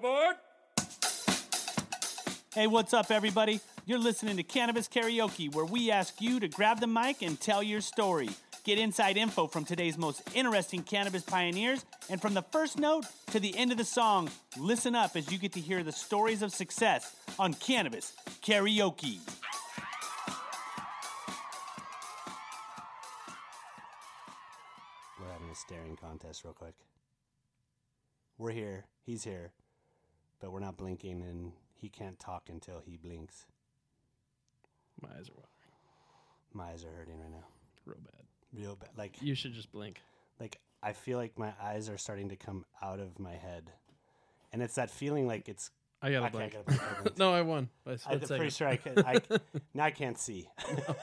aboard. Hey, what's up, everybody? You're listening to Cannabis Karaoke, where we ask you to grab the mic and tell your story. Get inside info from today's most interesting cannabis pioneers, and from the first note to the end of the song, listen up as you get to hear the stories of success on Cannabis Karaoke. We're having a staring contest, real quick. We're here, he's here, but we're not blinking, and he can't talk until he blinks. My eyes are watering My eyes are hurting right now, real bad. real bad. Like, You should just blink. like I feel like my eyes are starting to come out of my head, and it's that feeling like it's. I gotta I can't blink. get a blink. No, I won. I'm pretty sure I can. I, now I can't see.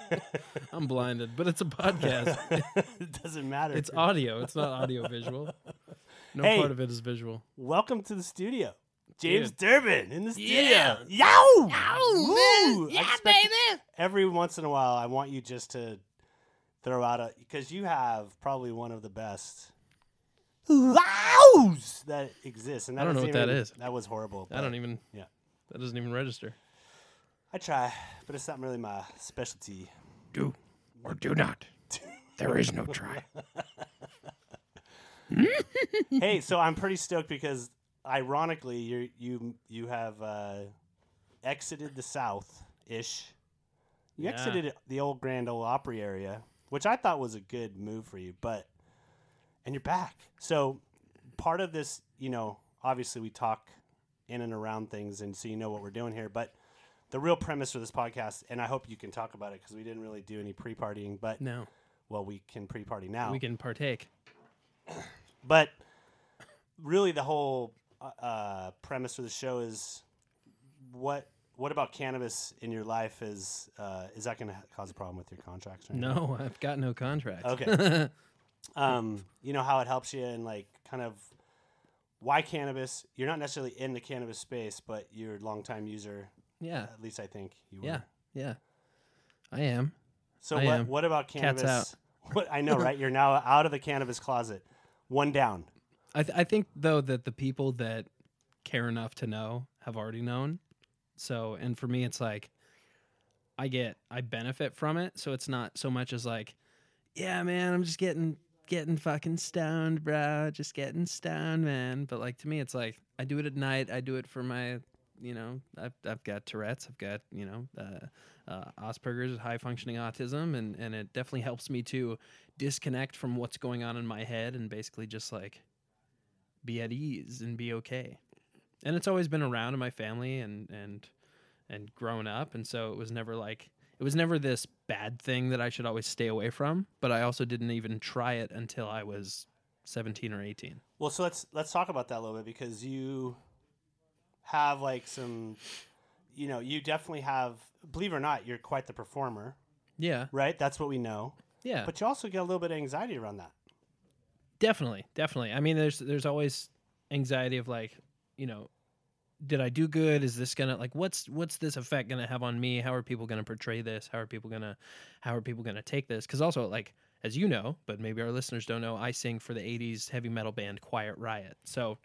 I'm blinded, but it's a podcast. it doesn't matter. it's audio. It's not audio visual. No Hey. part of it is visual. Welcome to the studio. James Dude. Durbin in the studio. Yeah. Yow! Yow, Yeah, baby. Every once in a while, I want you just to throw out a because you have probably one of the best wows that exists. And that I don't know what that even- is. That was horrible. I don't even. yeah. That doesn't even register. I try, but it's not really my specialty. Do or do not. There is no try. hey, so I'm pretty stoked because ironically, you you you have uh, exited the South ish. You Yeah. exited the old Grand Ole Opry area, which I thought was a good move for you, but and you're back. So part of this, you know, obviously we talk in and around things, and so you know what we're doing here, but. The real premise for this podcast, and I hope you can talk about it because we didn't really do any pre-partying, but No, well, we can pre-party now. we can partake. But really, the whole uh, premise for the show is what what about cannabis in your life is uh, is that going to cause a problem with your contracts? Anything? No, I've got no contract. Okay. Um, you know how it helps you and like kind of why cannabis? You're not necessarily in the cannabis space, but you're a longtime user. yeah, At least I think you were. yeah, yeah. I am. So I what am. what about cannabis? What I know, right? You're now out of the cannabis closet. One down. I, th- I think though that the people that care enough to know have already known. So, and for me, it's like I get I benefit from it. So it's not so much as like, yeah, man, I'm just getting getting fucking stoned, bro. Just getting stoned, man. But like to me, it's like I do it at night. I do it for my, you know, I've I've got Tourette's. I've got you know. Uh, uh, Asperger's, high functioning autism, and, and it definitely helps me to disconnect from what's going on in my head and basically just like be at ease and be okay. And it's always been around in my family and and and grown up, and so it was never like it was never this bad thing that I should always stay away from. But I also didn't even try it until I was seventeen or eighteen. Well, so let's let's talk about that a little bit because you have like some, you know, you definitely have. Believe it or not, you're quite the performer, Yeah, right? That's what we know. yeah, But you also get a little bit of anxiety around that. Definitely, definitely. I mean, there's there's always anxiety of like, you know, did I do good? Is this gonna like what's what's this effect gonna have on me? How are people gonna portray this? How are people gonna how are people gonna take this? Because also like as you know, but maybe our listeners don't know, I sing for the '80s heavy metal band Quiet Riot. So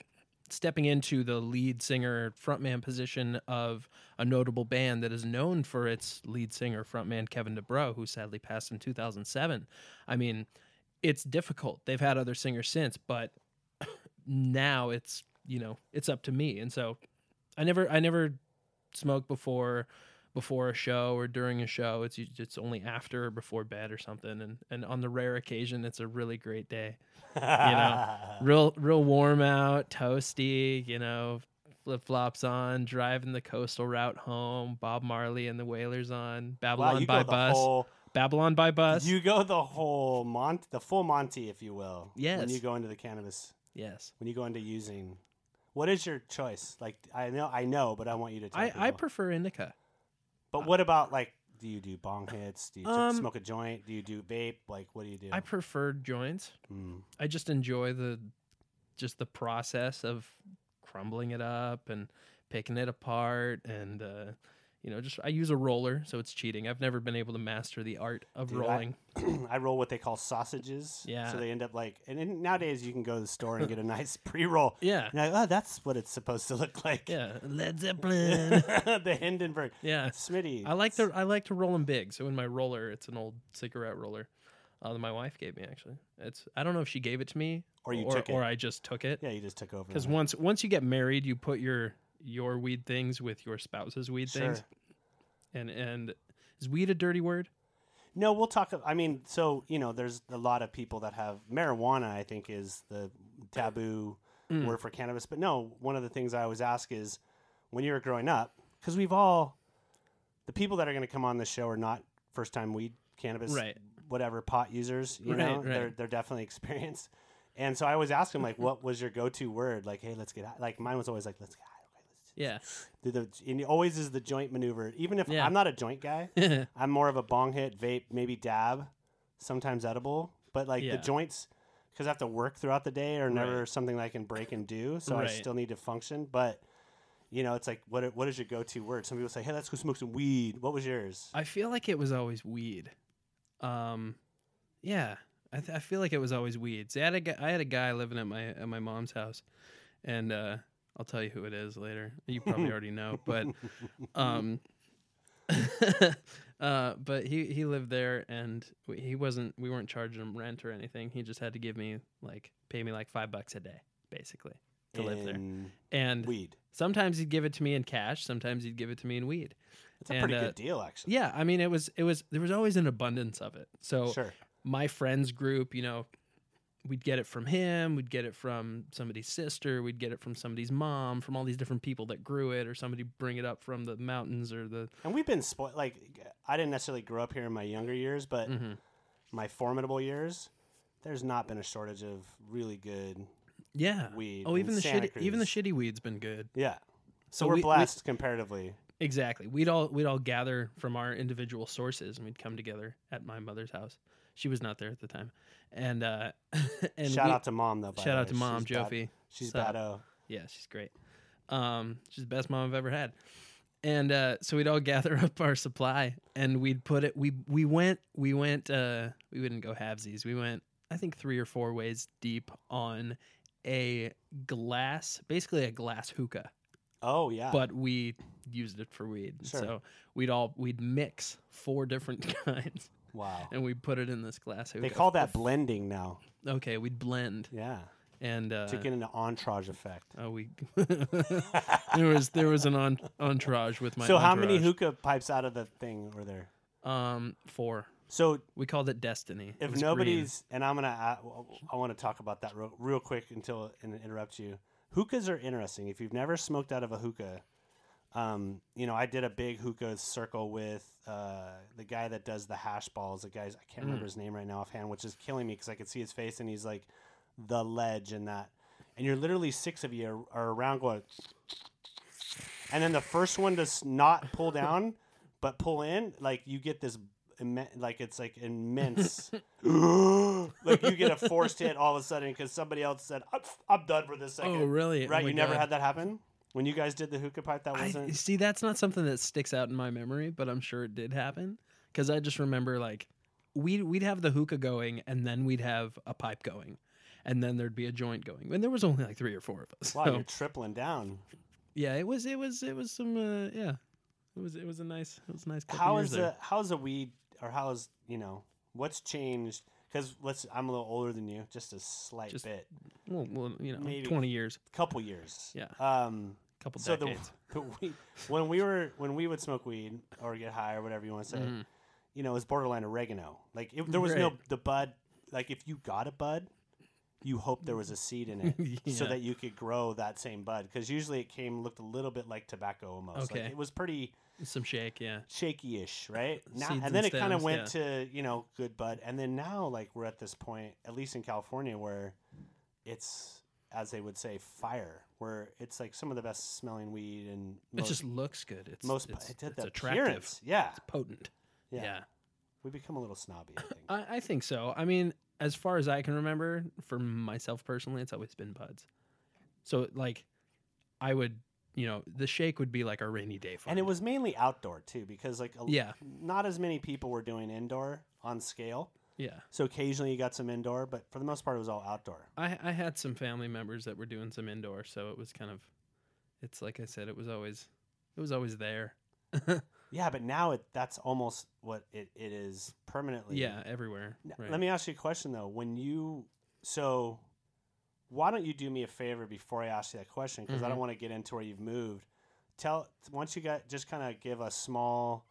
stepping into the lead singer frontman position of a notable band that is known for its lead singer frontman Kevin DuBrow, who sadly passed in 2007. I mean, it's difficult. They've had other singers since, but now it's you know it's up to me, and so I never I never smoke before before a show or during a show. It's it's only after or before bed or something, and and on the rare occasion, it's a really great day. You know, Real real warm out, toasty. You know, flip flops on, driving the coastal route home. Bob Marley and the Wailers on. Babylon wow, by bus. whole. Babylon by bus. You go the whole Mont, the full Monty, if you will. Yes. When you go into the cannabis, yes. when you go into using, what is your choice? Like I know, I know, but I want you to. Tell I, I prefer indica. But what about like? Do you do bong hits? Do you Um, smoke a joint? Do you do vape? Like, what do you do? I prefer joints. Mm. I just enjoy the just the process of crumbling it up and picking it apart and uh, you know, just I use a roller, so it's cheating. I've never been able to master the art of Dude, rolling. I roll what they call sausages. Yeah. So they end up like, and nowadays you can go to the store and get a nice pre-roll. yeah, And like, oh, that's what it's supposed to look like. yeah, Led Zeppelin. the Hindenburg. yeah, Smitty. I like to I like to roll them big. So in my roller, it's an old cigarette roller uh, that my wife gave me. Actually, it's I don't know if she gave it to me Or you or, took it. or I just took it. Yeah, you just took over. Because once once you get married, you put your your weed things with your spouse's weed Sure. things. And and is weed a dirty word? No, we'll talk. I mean, so you know, there's a lot of people that have marijuana. I think is the taboo Mm. word for cannabis. But no, one of the things I always ask is, when you were growing up, because we've all, the people that are going to come on this show are not first time weed, cannabis, Right. whatever pot users. You Right, know, right. they're they're definitely experienced. And so I always ask them like, what was your go to word? Like, hey, let's get high. Like mine was always like, let's get high. Yeah. the. And it always is the joint maneuver. Even if Yeah. I'm not a joint guy. I'm more of a bong hit, vape, maybe dab, sometimes edible. But like Yeah. the joints, because I have to work throughout the day, are never Right. something that I can break and do. So I still need to function. But you know, it's like what what is your go to word? Some people say, "Hey, let's go smoke some weed." What was yours? I feel like it was always weed. Um, yeah, I, th- I feel like it was always weed. See, I had a guy, I had a guy living at my at my mom's house, and uh, I'll tell you who it is later. You probably already know, but um, uh, but he he lived there, and we, he wasn't. We weren't charging him rent or anything. He just had to give me like pay me like five bucks a day, basically, to live there. And weed. sometimes he'd give it to me in cash. Sometimes he'd give it to me in weed. It's a pretty uh, good deal, actually. Yeah, I mean, it was it was there was always an abundance of it. So Sure. my friends group, you know, we'd get it from him, we'd get it from somebody's sister, we'd get it from somebody's mom, from all these different people that grew it, or somebody bring it up from the mountains or the. And we've been spoiled. Like, I didn't necessarily grow up here in my younger years, but Mhm. my formidable years, there's not been a shortage of really good Yeah. weed. Oh, even the Santa shitty, even the shitty weed's been good. Yeah. So, So we're we- we- blessed comparatively. Exactly. We'd all we'd all gather from our individual sources, and we'd come together at my mother's house. She was not there at the time, and uh, and shout we- out to mom though. shout out to mom, She's bad- Jofi. She's Sup? bad. Oh, Yeah, she's great. Um, she's the best mom I've ever had. And uh, so we'd all gather up our supply, and we'd put it. We we went we went. Uh, we wouldn't go halvesies. We went I think three or four ways deep on a glass, basically a glass hookah, oh yeah. but we used it for weed. Sure. So we'd all we'd mix four different kinds, wow. and we put it in this glass hookah. They call that blending now. okay. We'd blend Yeah. and uh, to get an entourage effect. Oh, we there was there was an on, entourage with my. so how many entourage. hookah pipes out of the thing were there? Um, four. So We called it Destiny. If green. nobody's and I'm gonna I, I want to talk about that real, real quick until and interrupt you. Hookahs are interesting. If you've never smoked out of a hookah, um, you know I did a big hookah circle with uh, the guy that does the hash balls. The guys I can't Mm. remember his name right now offhand, which is killing me because I could see his face and he's like the ledge and that. And you're literally six of you are, are around going, and then the first one to s- not pull down but pull in, like you get this. immen- Like it's like immense, like you get a forced hit all of a sudden because somebody else said, "I'm, I'm done for this second. Oh, really? Oh Right? my you never had that happen when you guys did the hookah pipe. That wasn't. see. That's not something that sticks out in my memory, but I'm sure it did happen because I just remember like we'd we'd have the hookah going, and then we'd have a pipe going, and then there'd be a joint going, and there was only like three or four of us. wow, so, you're tripling down. yeah, it was it was it was some uh, yeah, it was it was a nice it was a nice. Couple How is there. the how's a weed or how's you know what's changed? Because let's I'm a little older than you, just a slight Just bit, Well, well, you know, maybe- twenty years, couple years. Yeah. Um. couple So the, decades. the weed, when we were when we would smoke weed or get high or whatever you want to say, Mhm. you know, it was borderline oregano. Like if there was no Right. the bud. Like if you got a bud, you hoped there was a seed in it so Yeah. that you could grow that same bud. Because usually it came looked a little bit like tobacco almost. Like Okay. it was pretty Some shake, yeah. shaky-ish, right? Now, Seeds and then and it kind of stems, went to you know good bud, and then now like we're at this point, at least in California, where it's as they would say fire, where it's like some of the best smelling weed and It just looks good. It's most it's, it's, it's attractive. appearance. Yeah, It's potent. yeah, Yeah. We become a little snobby, I think. I, I think so. I mean, as far as I can remember, for myself personally, it's always been buds. So like, I would you know, the shake would be like our rainy day fund. And it was mainly outdoor too, because like a, Yeah. not as many people were doing indoor on scale. yeah. So occasionally you got some indoor, but for the most part it was all outdoor. I I had some family members that were doing some indoor, so it was kind of it's like I said, it was always it was always there. Yeah, but now it that's almost what it, it is permanently. yeah, everywhere. Right. Let me ask you a question though. When you so, why don't you do me a favor before I ask you that question? Because I Mhm. don't want to get into where you've moved. Tell once you got just kind of give a small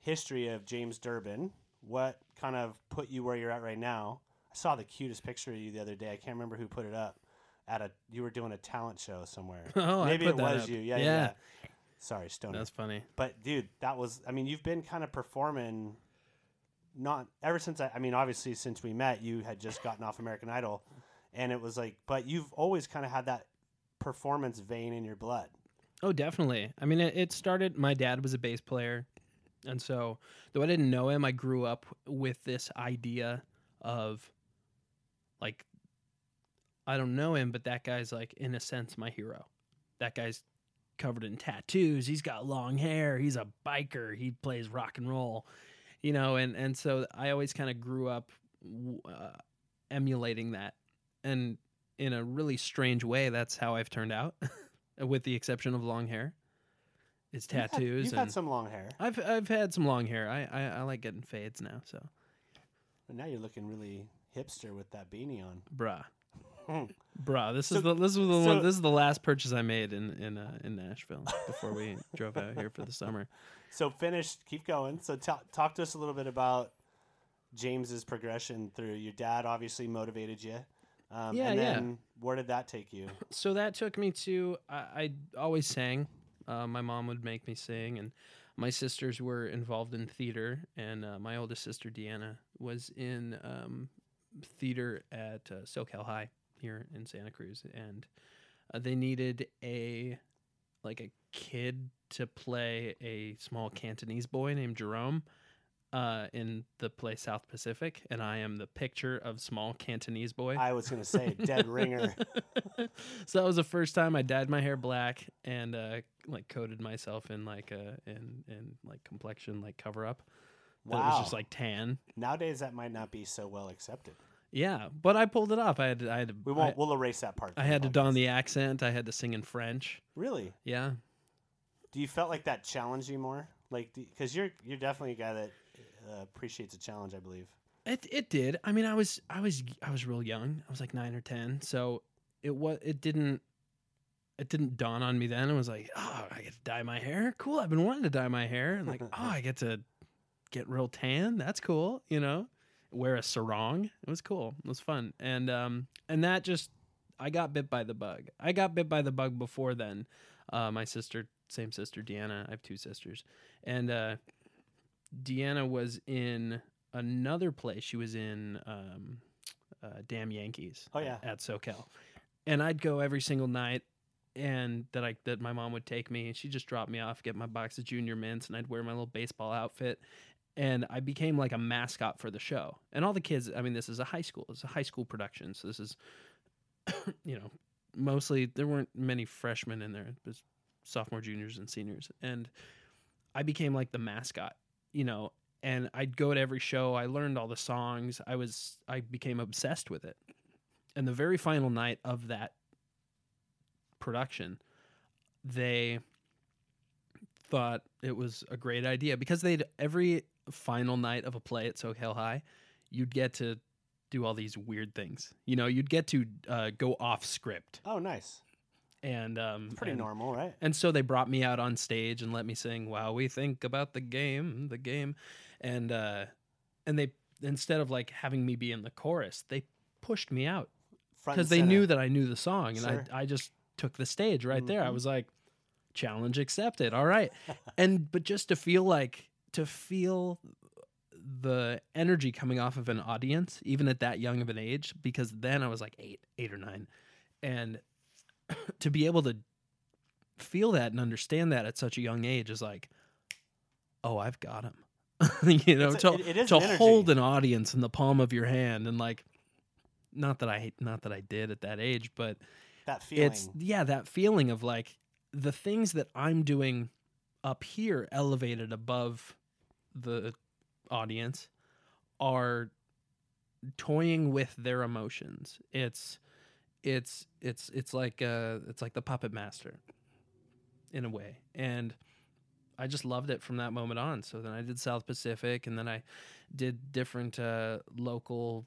history of James Durbin. What kind of put you where you're at right now? I saw the cutest picture of you the other day. I can't remember who put it up. At a you were doing a talent show somewhere. oh, Maybe I it was up. you. Yeah, yeah. yeah. Sorry, Stoner. That's funny. But dude, that was I mean, you've been kind of performing not ever since I I mean, obviously since we met, you had just gotten off American Idol and it was like but you've always kind of had that performance vein in your blood. Oh, definitely. I mean, it, it started. My dad was a bass player, and so though I didn't know him, I grew up with this idea of like I don't know him, but that guy's like in a sense my hero. That guy's covered in tattoos. He's got long hair. He's a biker. He plays rock and roll, you know. And and so I always kind of grew up uh, emulating that, and in a really strange way, that's how I've turned out, with the exception of long hair. It's You've had- tattoos. You've and had some long hair. I've I've had some long hair. I, I I like getting fades now. So, But now you're looking really hipster with that beanie on. bruh, Hmm. bruh. This So- is the this was the so- one. This is the last purchase I made in in uh, in Nashville before we drove out here for the summer. So finish, keep going. So ta- talk to us a little bit about James's progression through your dad obviously motivated you. Um, Yeah, and yeah. then where did that take you? so that took me to I, I always sang. Uh, my mom would make me sing, and my sisters were involved in theater. And uh, my oldest sister Deanna was in um, theater at uh, Soquel High here in Santa Cruz, and uh, they needed a like a kid to play a small Cantonese boy named Jerome. Uh, in the play South Pacific, and I am the picture of small Cantonese boy I was going to say dead ringer. so that was the first time I dyed my hair black and uh, like coated myself in like a in in like complexion like cover up. That Wow. it was just like tan. Nowadays that might not be so well accepted. Yeah, but I pulled it off. I had to, I had to, We won't. we'll erase that part. I, had to don the accent. I had to sing in French. Really? Yeah. Do you felt like that challenged you more? Like, because you're you're definitely a guy that uh, appreciates a challenge. I believe. It it did. I mean, I was I was I was real young. I was like nine or ten. So it was it didn't it didn't dawn on me then. It was like, oh, I get to dye my hair. Cool. I've been wanting to dye my hair. And like, oh, I get to get real tan. That's cool. You know, wear a sarong. It was cool. It was fun. And um and that just I got bit by the bug. I got bit by the bug before then. Uh, my sister, same sister, Deanna. I have two sisters, and uh, Deanna was in another place. She was in um, uh, Damn Yankees. Oh, yeah. at Soquel, and I'd go every single night. And that I that my mom would take me, and she'd just drop me off, get my box of Junior Mints, and I'd wear my little baseball outfit, and I became like a mascot for the show. And all the kids, I mean, this is a high school, it's a high school production, so this is, you know, mostly there weren't many freshmen in there. It was sophomore, juniors, and seniors, and I became like the mascot, you know. And I'd go to every show. I learned all the songs. I was I became obsessed with it. And the very final night of that production, they thought it was a great idea because they'd every final night of a play at Soquel High, you'd get to do all these weird things. You know, you'd get to uh, go off script, Oh, nice. And um, Pretty and, normal, right? And so they brought me out on stage and let me sing "While We Think About the Game, the Game," and uh, and they instead of like having me be in the chorus, they pushed me out because they knew that I knew the song, and Sure. I I just took the stage right there. I Mhm. was like, challenge accepted. All right, and but just to feel like to feel the energy coming off of an audience, even at that young of an age, because then I was like eight, eight or nine, and to be able to feel that and understand that at such a young age is like, oh, I've got him. you know, a- to, it- to an hold an audience in the palm of your hand and like, not that I not that I did at that age, but that feeling. it's yeah that feeling of like the things that I'm doing up here, elevated above the audience, are toying with their emotions. It's it's it's it's like uh it's like the puppet master in a way. And I just loved it from that moment on. So then I did South Pacific and then I did different uh local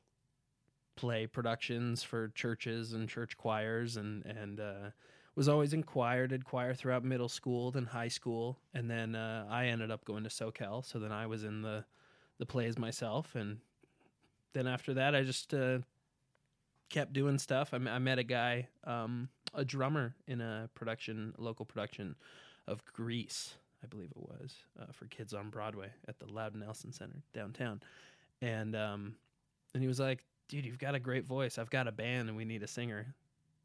play productions for churches and church choirs and and uh was always in choir did choir throughout middle school then high school and then uh, i ended up going to Soquel so then i was in the the plays myself and then after that i just uh, kept doing stuff. I, met a guy um, a drummer in a production local production of grease i believe it was uh, for kids on broadway at the Louden Nelson center downtown. And um, and he was like dude you've got a great voice. I've got a band and we need a singer.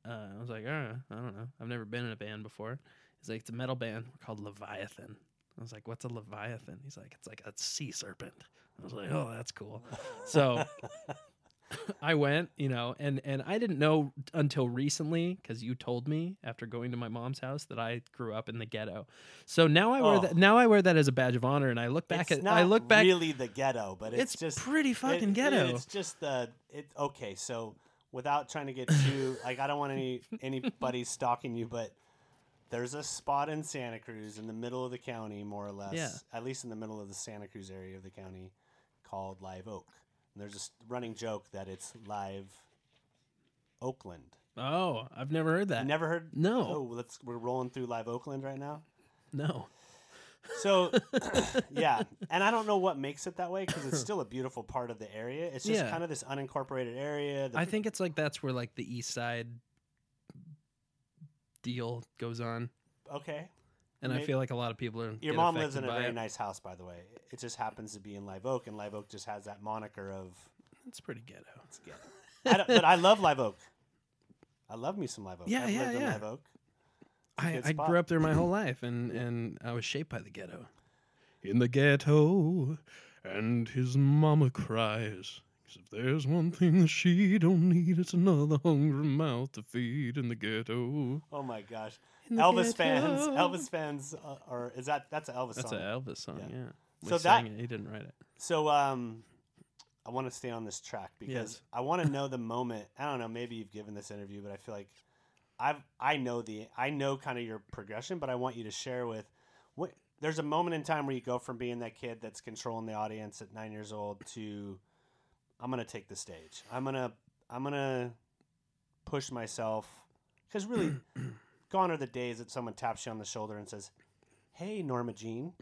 Uh, i was like oh, i don't know. I've never been in a band before. He's like it's a metal band we're called leviathan. I was like what's a leviathan? He's like it's like a sea serpent. I was like oh that's cool. So I went, you know, and and I didn't know until recently because you told me after going to my mom's house that I grew up in the ghetto. So now I wear Oh. that. Now I wear that as a badge of honor, and I look back it's at. I look back. really the ghetto, but it's, it's just pretty fucking it- ghetto. It's just the it. Okay, so without trying to get too like, I don't want any anybody stalking you, but there's a spot in Santa Cruz in the middle of the county, more or less. Yeah. At least in the middle of the Santa Cruz area of the county, called Live Oak. And there's a s- running joke that it's Live Oakland. oh, I've never heard that. You never heard? No. Oh, let's. We're rolling through Live Oakland right now. No. So, yeah, and I don't know what makes it that way because it's still a beautiful part of the area. It's just Yeah. kind of this unincorporated area. I think it's like that's where like the East Side deal goes on, okay. And I May- feel like a lot of people are. Your mom lives in a very it. nice house, by the way. It just happens to be in Live Oak, and Live Oak just has that moniker of It's pretty ghetto. it's ghetto. I but I love Live Oak. I love me some Live Oak. Yeah, I've yeah, yeah. Live Oak. I, I grew up there my whole life, and and I was shaped by the ghetto. In the ghetto, and his mama cries. 'Cause if there's one thing that she don't need, it's another hungry mouth to feed in the ghetto. Oh my gosh, Elvis fans, ghetto. Elvis fans, uh, or is that that's an Elvis That's song? an Elvis song, Yeah. yeah. We So sang that- it. He didn't write it. So um, I want to stay on this track because Yes. I want to know the moment. I don't know. Maybe you've given this interview, but I feel like I've I know the I know kind of your progression, but I want you to share with what. There's a moment in time where you go from being that kid that's controlling the audience at nine years old to I'm gonna take the stage. I'm gonna I'm gonna push myself because really, gone are the days that someone taps you on the shoulder and says, "Hey, Norma Jean,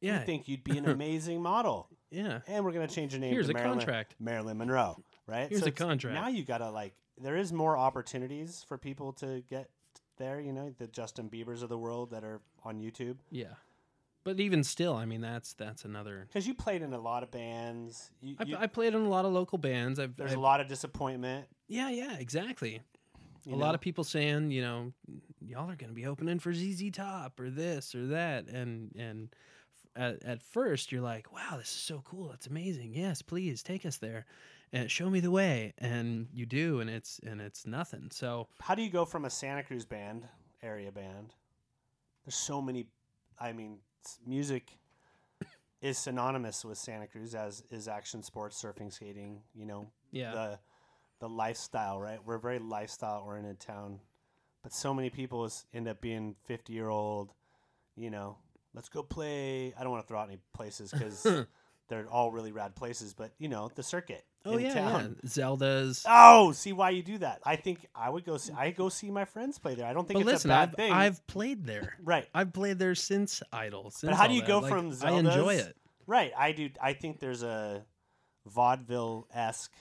Yeah, we think you'd be an amazing model." yeah. and we're gonna change your name Here's to a Marilyn, contract. Marilyn Monroe, right? Here's a contract. Now you gotta like, there is more opportunities for people to get there. You know, the Justin Bieber's of the world that are on YouTube. Yeah. But even still, I mean, that's that's another. Because you played in a lot of bands. You, I've, you- I played in a lot of local bands. I've, there's I've a lot of disappointment. yeah, yeah, exactly. A know? lot of people saying, you know, y'all are going to be opening for ZZ Top or this or that, and and f- at, at first you're like, wow, this is so cool, that's amazing. Yes, please take us there, and show me the way, and you do, and it's and it's nothing. So How do you go from a Santa Cruz band, area band? There's so many. I mean, music is synonymous with Santa Cruz, as is action sports, surfing, skating. You know, yeah, the the lifestyle, right? We're a very lifestyle oriented town, but so many people is, end up being fifty year old. You know, let's go play. I don't want to throw out any places because they're all really rad places, but you know, the circuit oh in yeah, town. yeah, Zelda's. Oh, see why you do that? I think I would go. See, I go see my friends play there. I don't think But it's listen, a bad I've thing. I've played there. right, I've played there since Idol. Since how do you that. go Like, from I enjoy it. right. I do. I think there's a vaudeville esque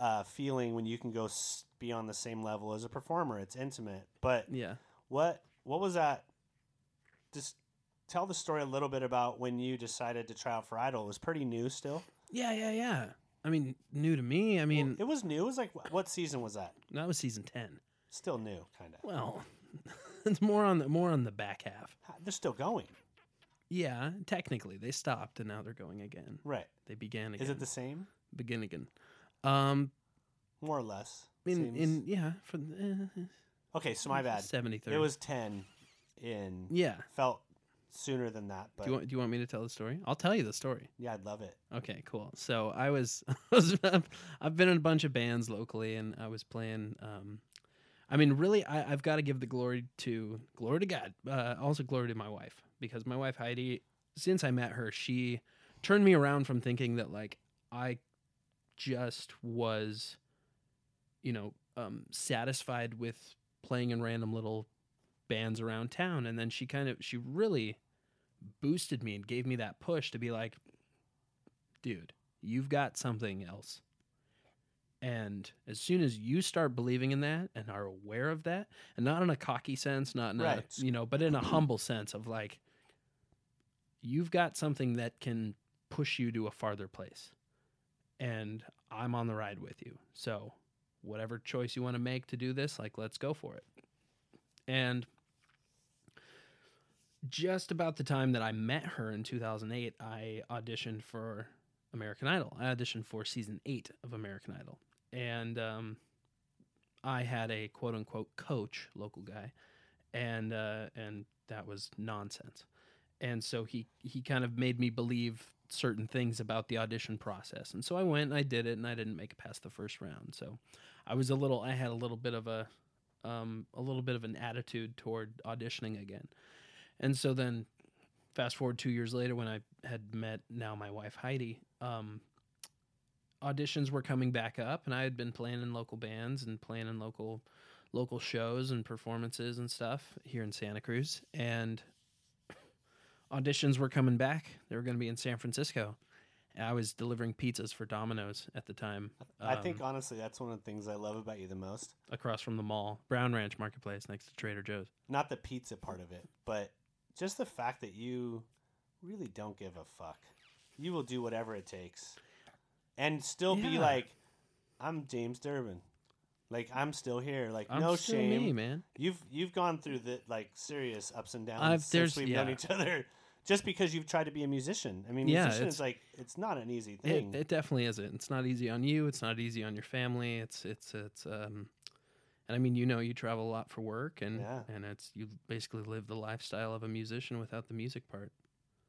uh, feeling when you can go s- be on the same level as a performer. It's intimate, but Yeah. What what was that? Just tell the story a little bit about when you decided to try out for Idol. It was pretty new still. Yeah, yeah, yeah. I mean, new to me. I mean, it was new. It was like what season was that? that was season ten. Still new, kind of. Well, it's more on the more on the back half. They're still going, Yeah, technically they stopped and now they're going again. right? They began again. Is it the same? begin again? Um, More or less. in seems. in yeah, for uh, okay, so my bad. 70 It was ten. in Yeah. felt sooner than that. But Do you want do you want me to tell the story? I'll tell you the story. yeah, I'd love it. Okay, cool. So I was, I've been in a bunch of bands locally, and I was playing. Um, I mean, really, I, I've got to give the glory to glory to God. Uh, also, glory to my wife because my wife Heidi, since I met her, she turned me around from thinking that like I just was, you know, um, satisfied with playing in random little bands around town, and then she kind of she really boosted me and gave me that push to be like, dude, you've got something else. And as soon as you start believing in that and are aware of that, and not in a cocky sense, not in Right. a, you know, but in a humble sense of like, you've got something that can push you to a farther place. And I'm on the ride with you. So, whatever choice you want to make to do this, like, let's go for it. And just about the time that I met her in 2008, I auditioned for American Idol. I auditioned for season eight of American Idol. And um, I had a quote unquote coach, local guy, and uh, and that was nonsense. And so he he kind of made me believe certain things about the audition process. And so I went and I did it, and I didn't make it past the first round. So I was a little, I had a little bit of a um, a little bit of an attitude toward auditioning again. And so then, fast forward two years later, when I had met now my wife Heidi, um, auditions were coming back up, and I had been playing in local bands and playing in local local shows and performances and stuff here in Santa Cruz. And auditions were coming back. They were going to be in San Francisco. I was delivering pizzas for Domino's at the time. I think um, honestly, that's one of the things I love about you the most. across from the mall, Brown Ranch Marketplace, next to Trader Joe's. Not the pizza part of it, but just the fact that you really don't give a fuck. You will do whatever it takes, and still be like, "I'm James Durbin." Like I'm still here. Like I'm no shame. me, man. You've you've gone through the like serious ups and downs I've- since we've known each other. Just because you've tried to be a musician. I mean, Yeah, musician it's- is like it's not an easy thing. it definitely isn't. It's not easy on you. It's not easy on your family. It's it's it's um, and I mean, you know, you travel a lot for work, and Yeah. and it's you basically live the lifestyle of a musician without the music part.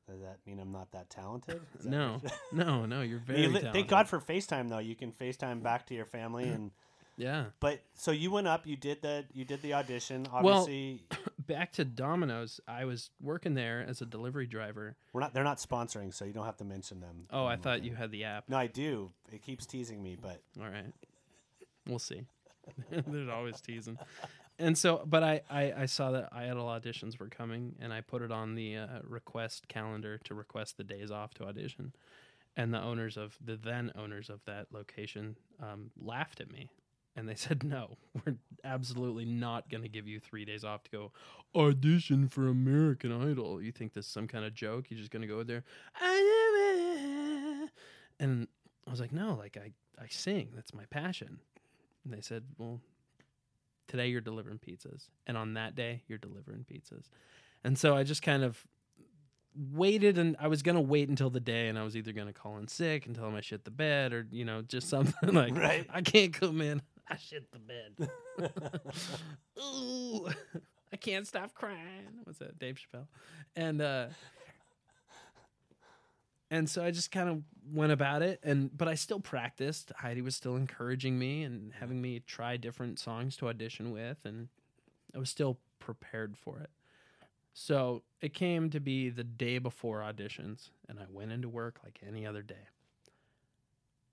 Does that mean I'm not that talented? That No, no, no. You're very You li- talented. thank God for FaceTime though. You can FaceTime back to your family and Yeah. but so you went up, you did the you did the audition. Well- Obviously, Back to Domino's. I was working there as a delivery driver. we're not they're not sponsoring, so you don't have to mention them. Oh, I thought you had the app. No, I do. It keeps teasing me, but All right. We'll see. There's always teasing. And so, but I, I, I saw that Idol auditions were coming and I put it on the uh, request calendar to request the days off to audition. And the owners of the then owners of that location um, laughed at me and they said, no, we're absolutely not going to give you three days off to go audition for American Idol. You think this is some kind of joke? You're just going to go there. And I was like, no, like I, I sing. That's my passion. And they said, well, today you're delivering pizzas. And on that day, you're delivering pizzas. And so I just kind of waited and I was going to wait until the day and I was either going to call in sick and tell them I shit the bed or, you know, just something like, Right. I can't come in. I shit the bed. Ooh, I can't stop crying. What's that? Dave Chappelle. And, uh, and so I just kind of went about it, and but I still practiced. Heidi was still encouraging me and having me try different songs to audition with, and I was still prepared for it. So it came to be the day before auditions, and I went into work like any other day.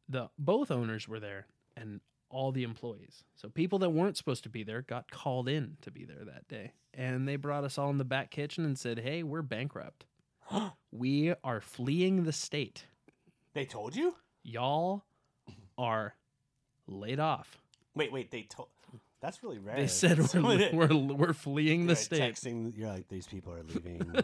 The both owners were there, and all the employees. So people that weren't supposed to be there got called in to be there that day, and they brought us all in the back kitchen and said, "Hey, we're bankrupt." we are fleeing the state. they told you? Y'all are laid off. Wait, wait, they told. That's really rare. They said we're, we're, we're fleeing the state. Texting, you're like these people are leaving.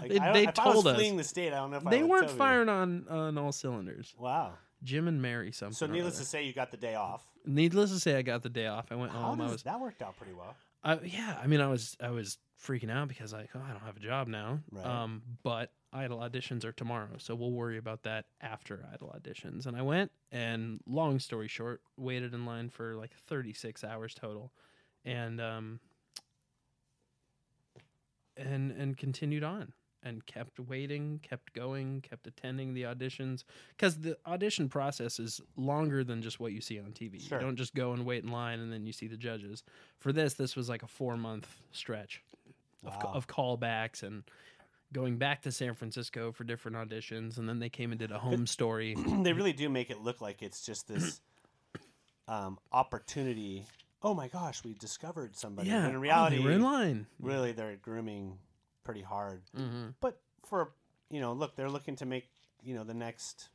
Like, they they if I was told us fleeing the state. I don't know if they weren't you. firing on on all cylinders. Wow. Jim and Mary something. So needless to say, you got the day off. needless to say, I got the day off. I went How home. I does was that worked out pretty well? I, yeah, I mean, I was I was freaking out because like, oh, I don't have a job now. Right. Um, but idol auditions are tomorrow, so we'll worry about that after idol auditions. And I went, and long story short, waited in line for like 36 hours total, and um, and and continued on and kept waiting, kept going, kept attending the auditions because the audition process is longer than just what you see on TV. Sure. You don't just go and wait in line and then you see the judges. For this, this was like a four month stretch of, Wow. of callbacks and going back to San Francisco for different auditions, and then they came and did a home story. they really do make it look like it's just this um, opportunity. Oh my gosh, we discovered somebody. yeah, When in oh, reality, they were in line. really they're grooming pretty hard. hmm But for you know, look, they're looking to make you know the next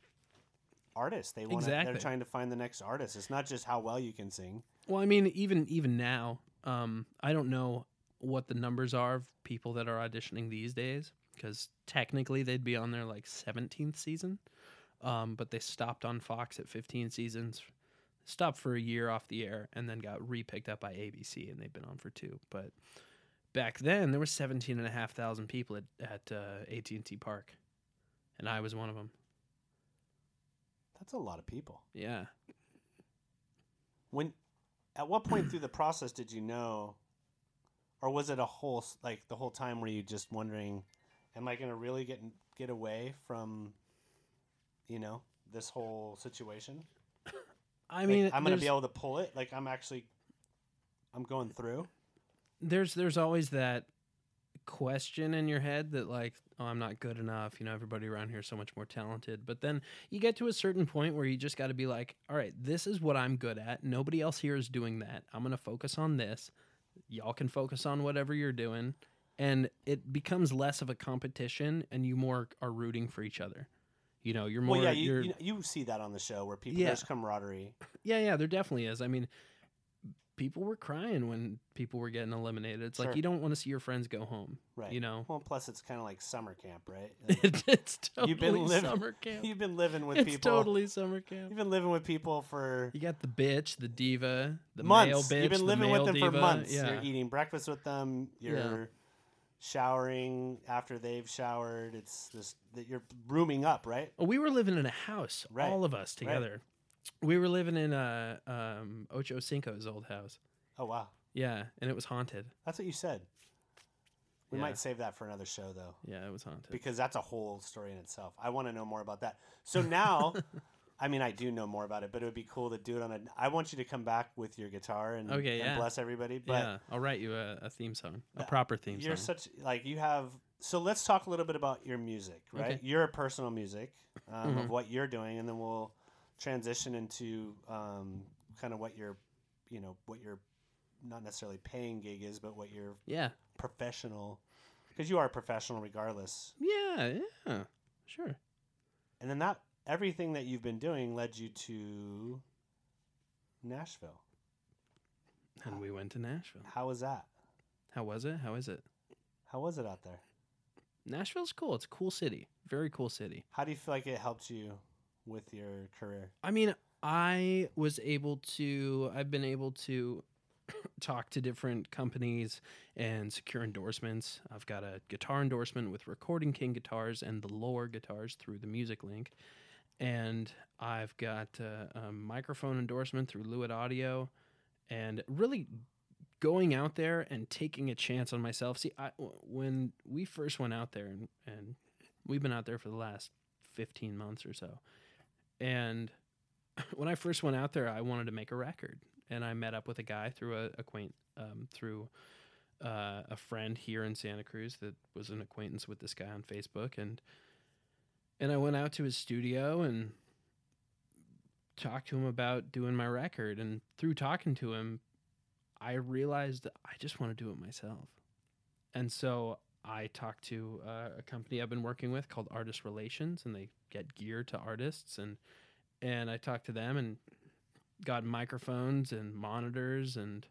artist. They want. They're trying to find the next artist. It's not just how well you can sing. Well, I mean, even even now, um, I don't know what the numbers are of people that are auditioning these days because technically they'd be on their like 17th season, um, but they stopped on Fox at 15 seasons, stopped for a year off the air, and then got repicked up by ABC, and they've been on for two. But back then, there were 17 and a half thousand people at at uh, AT&T Park, and I was one of them. That's a lot of people. Yeah. When, at what point through the process did you know, or was it a whole like the whole time were you just wondering, am I gonna really get get away from, you know, this whole situation? I Like, mean, I'm gonna be able to pull it. Like I'm actually, I'm going through. There's there's always that question in your head that like oh i'm not good enough. You know everybody around here is so much more talented. But then you get to a certain point where you just got to be like all right this is what i'm good at. Nobody else here is doing that. I'm going to focus on this. Y'all can focus on whatever you're doing. And it becomes less of a competition and you more are rooting for each other. You know you're more well, yeah, you, you, you see that on the show where people Yeah. there's camaraderie. yeah, yeah, there definitely is. I mean, people were crying when people were getting eliminated. It's Sure. like you don't want to see your friends go home. Right. You know, Well, plus it's kind of like summer camp, right? It's totally You've been living- summer camp. You've been living with It's people. totally summer camp. You've been living with people for You got the bitch, the diva, the months. male bitch. You've been living male with them diva. for months. Yeah. You're eating breakfast with them. You're Yeah. showering after they've showered. It's just that you're rooming up, right? We were living in a house, Right. all of us together. We were living in uh, um, Ocho Cinco's old house. Oh wow, Yeah, and it was haunted. that's what you said. We Yeah. might save that for another show though, Yeah, it was haunted. because that's a whole story in itself. I want to know more about that. So now. I mean, I do know more about it, but it would be cool to do it on a. I want you to come back with your guitar and, Okay, and bless everybody. But yeah, I'll write you a, a theme song, a proper theme song. you're song. such like you have so let's talk a little bit about your music right Okay. your personal music um, of Mhm. what you're doing and then we'll transition into um, kind of what your you know what your not necessarily paying gig is but what your yeah, professional because you are a professional regardless yeah, yeah, sure. and then that everything that you've been doing led you to nashville And we went to Nashville. how was that How was it? How is it? how was it out there Nashville's cool. It's a cool city. Very cool city. how do you feel like it helped you with your career I mean, I was able to, I've been able to talk to different companies and secure endorsements. I've got a guitar endorsement with Recording King Guitars and the Loar Guitars through the Music Link. And I've got uh, a microphone endorsement through Lewitt Audio. And really going out there and taking a chance on myself. See, I, when we first went out there, and, and we've been out there for the last 15 months or so. And when I first went out there, I wanted to make a record, and I met up with a guy through a acquaint um, through uh, a friend here in Santa Cruz that was an acquaintance with this guy on Facebook, and and I went out to his studio and talked to him about doing my record, and through talking to him, I realized I just want to do it myself, and so I talked to uh, a company I've been working with called Artist Relations, and they get gear to artists, and and I talked to them and got microphones and monitors and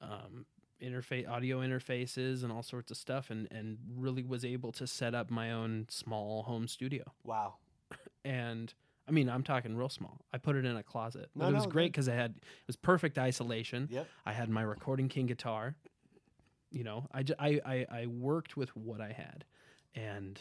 um, interface audio interfaces and all sorts of stuff, and and really was able to set up my own small home studio. wow And I mean, I'm talking real small. I put it in a closet, but No, it was no, great because I had it was perfect isolation. yep I had my recording king guitar. You know, I, I, I, worked with what I had and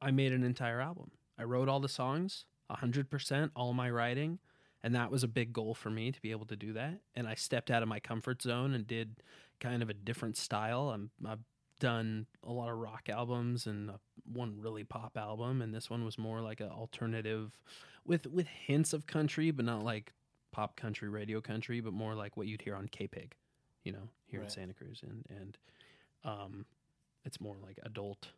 I made an entire album. I wrote all the songs, 100%, all my writing. And that was a big goal for me to be able to do that. And I stepped out of my comfort zone and did kind of a different style. I'm, I've done a lot of rock albums and uh, one really pop album, and this one was more like an alternative, with with hints of country, but not like pop country, radio country, but more like what you'd hear on KPIG, you know, here in Santa Cruz, and and um, it's more like adult,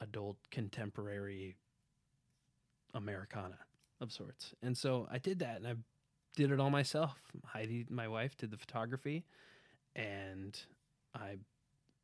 adult contemporary Americana of sorts. And so I did that, and I did it all myself. Heidi, my wife, did the photography, and I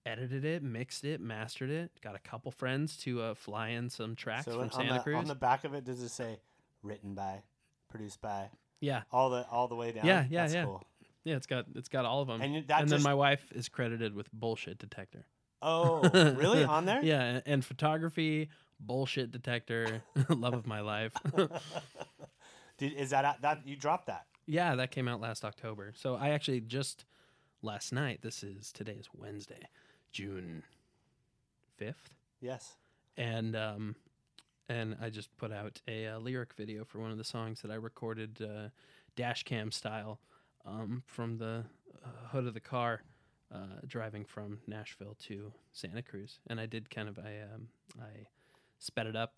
edited it, mixed it, mastered it. Got a couple friends to uh, fly in some tracks so from Santa the, Cruz. on the back of it, does it say written by, produced by, yeah, all the all the way down? Yeah, yeah, That's yeah. Cool. Yeah, it's got it's got all of them. And And, you- that then my wife is credited with bullshit detector. oh really on there? Yeah, and, and photography, bullshit detector, love of my life. Did, is that that you dropped that? Yeah, that came out last October. So I actually just last night. This is today is Wednesday, June fifth, Yes. and um, and I just put out a, uh lyric video for one of the songs that I recorded uh, dash cam style um, from the uh, hood of the car. Uh, driving from Nashville to Santa Cruz, and I did kind of I um, I sped it up,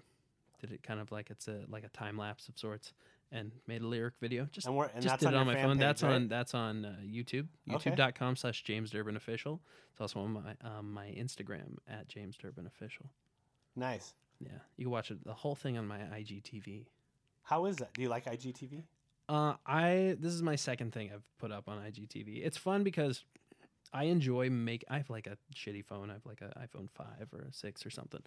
did it kind of like it's a like a time lapse of sorts, and made a lyric video. Just And we're and just that's did on, it on my phone. page, that's right? on that's on uh, YouTube. Okay. YouTube.com slash James Durbin Official. It's also on my um, my Instagram at James Durbin Official. nice. Yeah, you can watch it the whole thing on my IGTV. How is that? Do you like IGTV? Uh, I this is my second thing I've put up on IGTV. It's fun because I enjoy make. I have like a shitty phone. I have like an iPhone five or a six or something.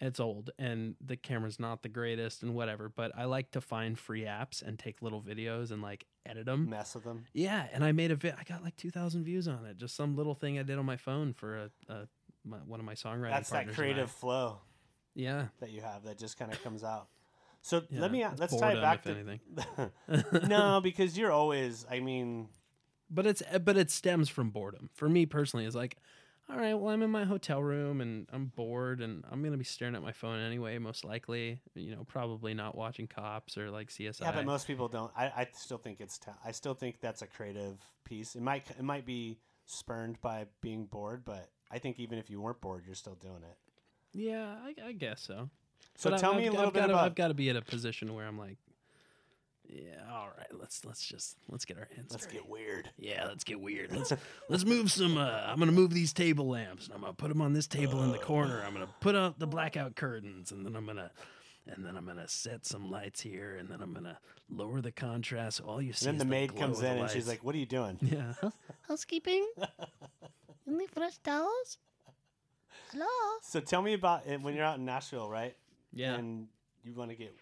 It's old and the camera's not the greatest and whatever. But I like to find free apps and take little videos and like edit them. Mess with them. Yeah, and I made a vid. I got like two thousand views on it. Just some little thing I did on my phone for a, a my, one of my songwriting. That's that creative flow Yeah. that you have that just kind of comes out. So yeah. let me let's tie it back to anything. no, because you're always. I mean, but it's eh, but it stems from boredom. For me personally, it's like, all right, well, I'm in my hotel room and I'm bored and I'm gonna be staring at my phone anyway, most likely. You know, probably not watching Cops or like CSI. yeah, but most people don't. I, I still think it's. Ta- I still think that's a creative piece. It might it might be spurned by being bored, but I think even if you weren't bored, you're still doing it. yeah, I, I guess so. So But tell I've, me a I've little bit gotta, about. I've got to be at a position where I'm like, yeah, all right, let's let's just let's get our hands. let's dirty. get weird. Yeah, let's get weird. Let's let's move some. Uh, I'm gonna move these table lamps, and I'm gonna put them on this table in the corner. I'm gonna put out the blackout curtains, and then I'm gonna, and then I'm gonna set some lights here, and then I'm gonna lower the contrast. All you see. And then is the maid glow comes in and she's like, "What are you doing?" "Yeah, Housekeeping? you need fresh towels? Hello? So tell me about it when you're out in Nashville, right? Yeah." And you want to get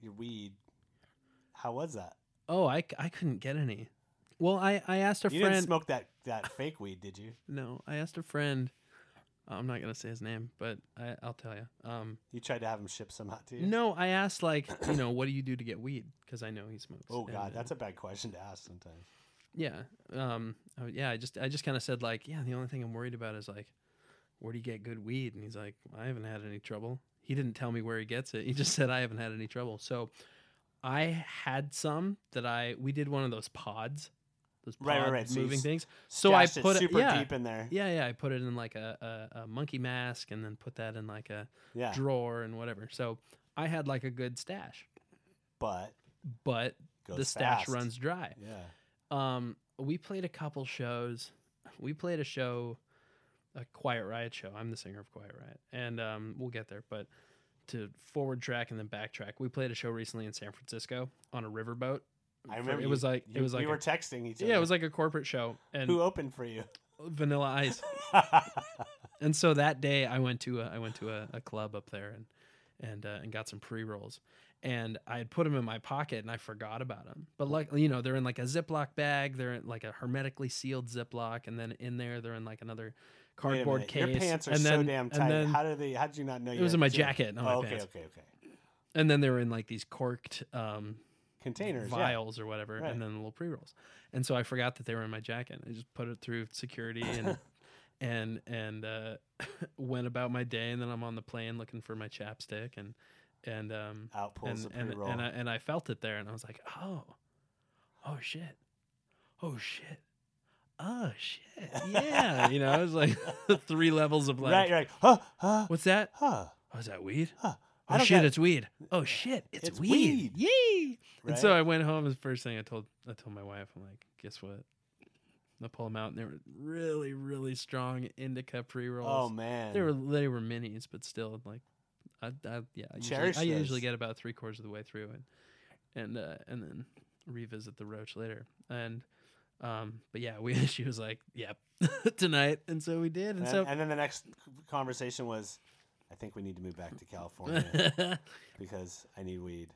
your weed. How was that? oh, I, I couldn't get any. Well, I I asked a You friend. didn't smoke that that fake weed, did you? no, I asked a friend. I'm not gonna say his name, but I, I'll tell you. Um, You tried to have him ship some out to you. no, I asked like, you know, what do you do to get weed? Because I know he smokes. Oh and, God, uh, that's a bad question to ask sometimes. Yeah. Um. yeah. I just I just kind of said like, yeah. The only thing I'm worried about is like, where do you get good weed? And he's like, I haven't had any trouble. He didn't tell me where he gets it. He just said I haven't had any trouble. So, I had some that I we did one of those pods, those pod Right, right, right. So moving things. So I put it it super yeah, deep in there. yeah, yeah. I put it in like a, a, a monkey mask and then put that in like a Yeah, drawer and whatever. So I had like a good stash, but but the stash fast. runs dry. Yeah. Um, we played a couple shows. We played a show, a Quiet Riot show. I'm the singer of Quiet Riot, and um, we'll get there. But to forward track and then backtrack, we played a show recently in San Francisco on a riverboat. I remember it you- was like you- it was like we a- were texting each other. yeah, it was like a corporate show and who opened for you? Vanilla Ice. And so that day, I went to a, I went to a, a club up there and and uh, and got some pre rolls. And I had put them in my pocket and I forgot about them. But like you know, they're in like a Ziploc bag. They're in like a hermetically sealed Ziploc, and then in there they're in like another a cardboard case. Your pants are and so then, damn and tight. then- how did they? How did you not know? It you was in my jacket, not my oh, okay, pants. okay, okay. and then they were in like these corked um, Containers. yeah. vials or whatever, Right. and then the little pre rolls. And so I forgot that they were in my jacket. I just put it through security and and and uh, went about my day. And then I'm on the plane looking for my chapstick and and um Out pulls and the and, pre-roll. and I and I felt it there, and I was like, oh, oh shit, oh shit. Oh shit, yeah. You know, it was like three levels of like, right, right. Huh, huh, what's that? huh. Oh, is that weed? Huh. Oh shit, got- it's weed. Oh shit, it's, It's weed. weed. Yay! And so I went home. The first thing I told I told my wife, I'm like, guess what? I pull them out, and they were really, really strong indica pre rolls. Oh man. They were they were minis, but still like, I, I yeah. I usually, I usually get about three quarters of the way through, and and uh, and then revisit the roach later. And um, but yeah, we she was like, yep, tonight, and so we did, and, and, so. and then the next conversation was, I think we need to move back to California because I need weed.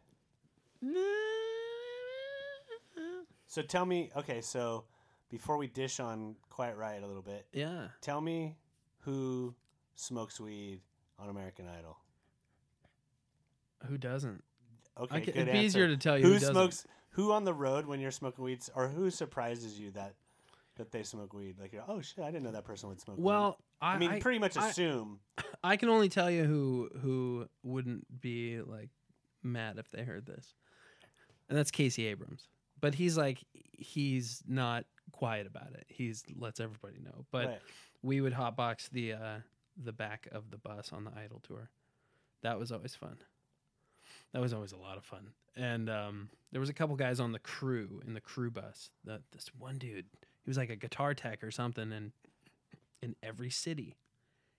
So tell me, okay, so before we dish on Quiet Riot a little bit, yeah. tell me who smokes weed on American Idol. Who doesn't? Okay, I ca- good it'd be answer. easier to tell you who, who doesn't. smokes who on the road when you're smoking weed, or who surprises you that that they smoke weed? Like, you're, oh shit, I didn't know that person would smoke. weed. Well, I, I mean, I, pretty much I- assume. I can only tell you who who wouldn't be like mad if they heard this, and that's Casey Abrams. But he's like he's not quiet about it. He's lets everybody know. But right. we would hotbox the uh, the back of the bus on the Idol tour. That was always fun. That was always a lot of fun. And um, there was a couple guys on the crew in the crew bus. That this one dude, he was like a guitar tech or something, and in every city,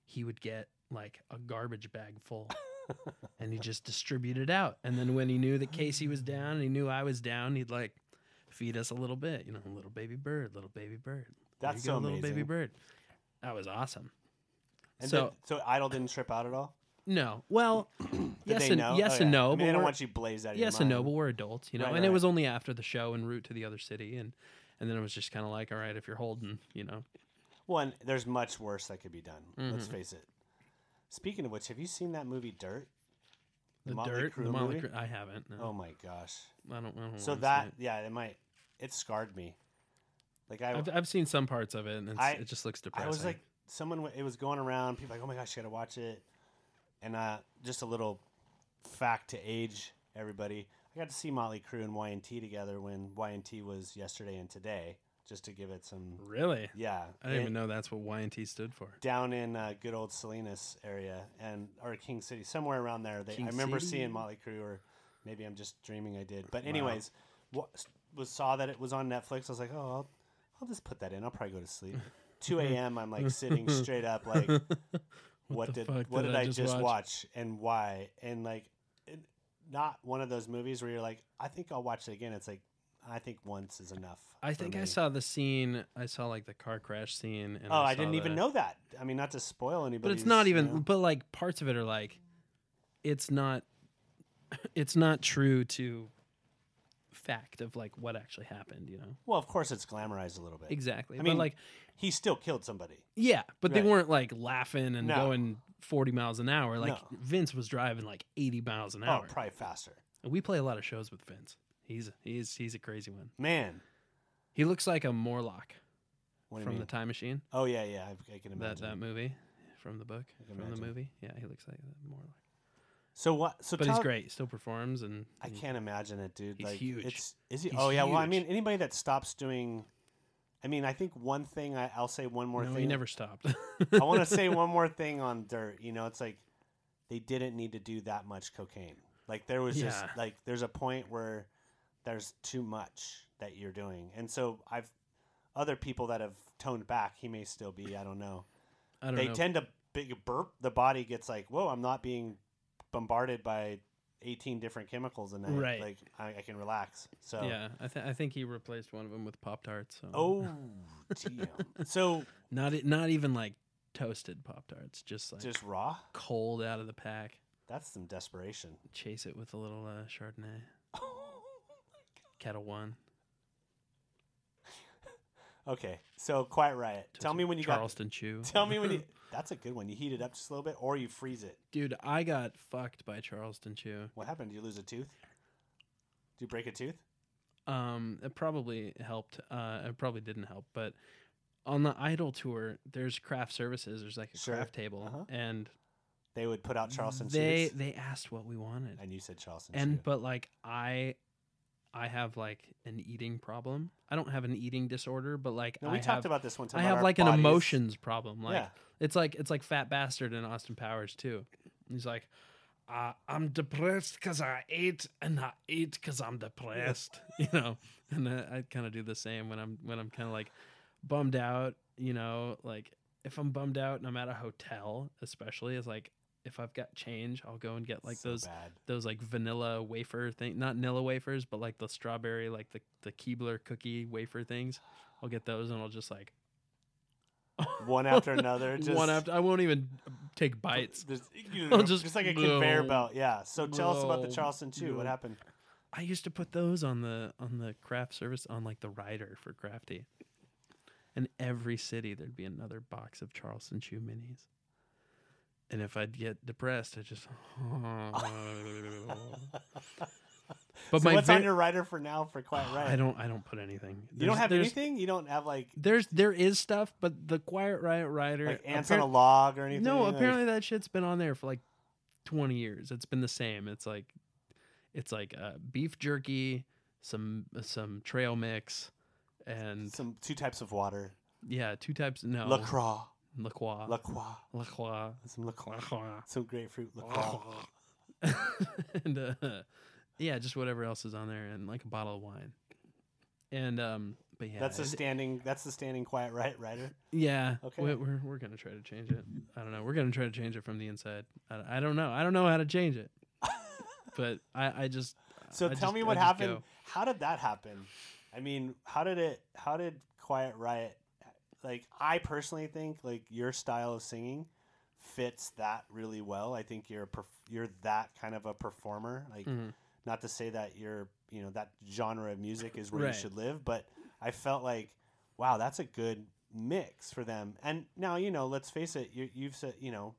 he would get like a garbage bag full. and he just distributed out. And then when he knew that Casey was down and he knew I was down, he'd like feed us a little bit, you know, little baby bird, little baby bird. That's you go, so little baby amazing. bird. That was awesome. And so did- so Idol didn't trip out at all. No, well, yes and know? yes Oh, and yeah. no, I mean, but they don't want you blazed out of yes and no, but we're adults, you know. Right, and it was only after the show en route to the other city, and and then it was just kind of like, all right, if you're holding, you know, Well, and there's much worse that could be done. Let's Mhm. face it. Speaking of which, have you seen that movie Dirt? the, Motley dirt, Crue the Motley? Crue. I haven't. No. Oh my gosh. I don't. I don't So that it. yeah, it might it scarred me. Like I I've I've seen some parts of it, and it's, I- it just looks depressing. I was like someone it was going around people like oh my gosh you got to watch it. And uh just a little fact to age everybody. I got to see Motley Crue and Y&T together when Y&T was yesterday and today just to give it some really. yeah. I didn't it- even know that's what Y&T stood for. down in uh, good old Salinas area and or King City, somewhere around there. They, King I remember City? seeing Motley Crue, or maybe I'm just dreaming. I did, but anyways, wa- was saw that it was on Netflix. I was like, oh, I'll, I'll just put that in. I'll probably go to sleep. 2 a.m. I'm like sitting straight up, like, what, the did what did I I just watch? watch? and why? And like, it, not one of those movies where you're like, I think I'll watch it again. It's like, I think once is enough. I think I saw the scene. I saw like the car crash scene. And Oh, I, saw didn't even know that. I mean, not to spoil anybody. But it's not even. But like parts of it are like, it's not. It's not true to fact of like what actually happened. You know Well, of course, it's glamorized a little bit. exactly. I but mean, like, he still killed somebody. yeah, but they weren't like laughing and No. going forty miles an hour. Like No. Vince was driving like eighty miles an Oh, hour. probably faster. And we play a lot of shows with Vince. He's he's he's a crazy one. Man, He looks like a Morlock from the Time Machine. oh yeah, yeah, I, I can That imagine. that movie from the book from imagine. the movie. Yeah, he looks like a Morlock. so what? So But tell, he's great. He still performs and I can't imagine it, dude. He's like, huge. It's is he? He's oh yeah. Well, I mean, anybody that stops doing. I mean, I think one thing. I, I'll say one more no, thing. he never stopped. I want to say one more thing on dirt. You know, it's like they didn't need to do that much cocaine. Like there was just like there's a point where there's too much that you're doing, and so I've other people that have toned back. He may still be. I don't know. I don't They know. tend to big burp. The body gets like, whoa, I'm not being bombarded by 18 different chemicals in night. Right. Like I, I can relax. So Yeah, I, th- I think he replaced one of them with Pop Tarts. So. oh, damn. So not not even like toasted Pop Tarts, just like just raw. cold out of the pack. That's some desperation. Chase it with a little uh, Chardonnay, Oh my god. Ketel One. Okay, so Quiet Riot. Tell me when you got. Charleston Chew. Tell me when you. That's a good one. You heat it up just a little bit, or you freeze it. Dude, I got fucked by Charleston Chew. What happened? Did you lose a tooth? Did you break a tooth? Um, it probably helped. Uh, it probably didn't help, but on the Idol tour, there's craft services. There's like a Sure. craft table, Uh-huh. and They would put out Charleston they chews. they asked what we wanted, And you said Charleston and chew. but like I, I have like an eating problem. I don't have an eating disorder, but like No, we I talked have about this one time. I have like an emotions problem. Like yeah. it's like it's like Fat Bastard in Austin Powers too. He's like, uh, I'm depressed because I ate, and I ate because I'm depressed. you know, and I, I kind of do the same when I'm when I'm kind of like bummed out. You know, like if I'm bummed out and I'm at a hotel, especially, it's like if I've got change, I'll go and get like So those bad. those like vanilla wafer thing, not Nilla wafers, but like the strawberry, like the the Keebler cookie wafer things. I'll get those and I'll just like one after another. Just one after. I won't even take bites. Just, just just like a conveyor blow. belt. Yeah. So tell us about the Charleston Chew. What happened? I used to put those on the on the craft service on like the rider for crafty. In every city there'd be another box of Charleston Chew minis. And if I'd get depressed, I just. but so my what's ver- on your writer for now for Quiet Riot? I don't. I don't put anything. You don't have anything. You don't have like There's there is stuff, but the Quiet Riot writer like ants on a log or anything. No, apparently that shit's been on there for like twenty years. It's been the same. It's like, it's like uh, beef jerky, some some trail mix, and some two types of water. yeah, two types. No, Lacroix, La Croix, Lacroix, La Croix, some Lacroix, La Croix. some grapefruit Lacroix. and uh, yeah, just whatever else is on there, and like a bottle of wine. And um, but yeah, That's a it- standing. That's the standing Quiet Riot rider. Yeah. Okay. We're, we're we're gonna try to change it. I don't know. We're gonna try to change it from the inside. I, I don't know. I don't know how to change it. but I I just. So I tell just- me what happened. How did that happen? I mean, how did it? How did Quiet Riot? Like, I personally think like your style of singing fits that really well. I think you're a perf- you're that kind of a performer. Like, Mhm. not to say that you're you know that genre of music is where Right. you should live, but I felt like, wow, that's a good mix for them. And now you know, let's face it, you, you've said you know,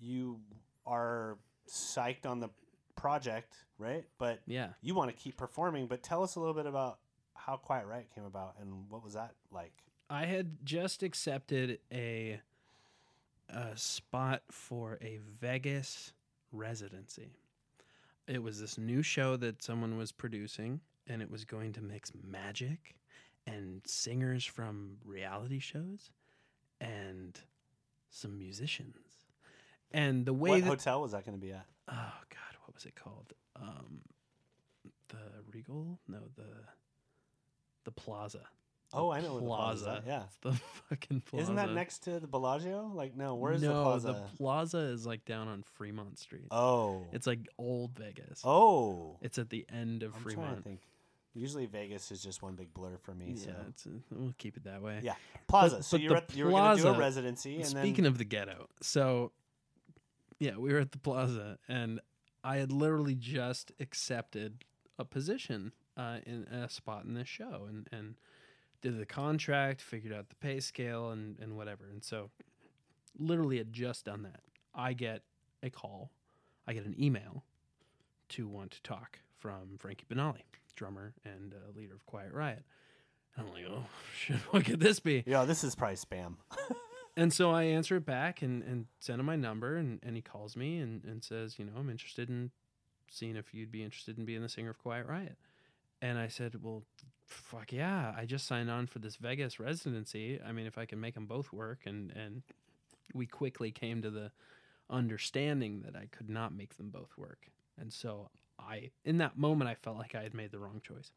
you are psyched on the project, right? But Yeah. you want to keep performing. But tell us a little bit about how Quiet Riot came about and what was that like? I had just accepted a a spot for a Vegas residency. It was this new show that someone was producing, and it was going to mix magic and singers from reality shows and some musicians. And the way what that hotel was that going to be at? oh god, what was it called? Um, the Regal? No, the the Plaza. Oh, I know where the Plaza. plaza. is at, Yeah. It's the fucking Plaza. Isn't that next to the Bellagio? Like, no, where's no, the plaza? No, the Plaza is like down on Fremont Street. oh. It's like old Vegas. oh. It's at the end of I'm trying to Fremont. think. Usually Vegas is just one big blur for me. Yeah, so. it's uh we'll keep it that way. Yeah. Plaza. But- so but you the were, at, you were going to do a residency. And Speaking then, of the ghetto, so yeah, we were at the Plaza, and I had literally just accepted a position uh, in a spot in this show, and and did the contract, figured out the pay scale, and and whatever, and so literally had just done that. I get a call, I get an email to want to talk from Frankie Banali, drummer and uh, leader of Quiet Riot. And I'm like, oh shit, what could this be? yeah, this is probably spam. And so I answer it back and, and send him my number and, and he calls me and, and says, you know, I'm interested in seeing if you'd be interested in being the singer of Quiet Riot. And I said, well, fuck yeah. I just signed on for this Vegas residency. I mean, if I can make them both work. And, and we quickly came to the understanding that I could not make them both work. And so I, in that moment, I felt like I had made the wrong choice.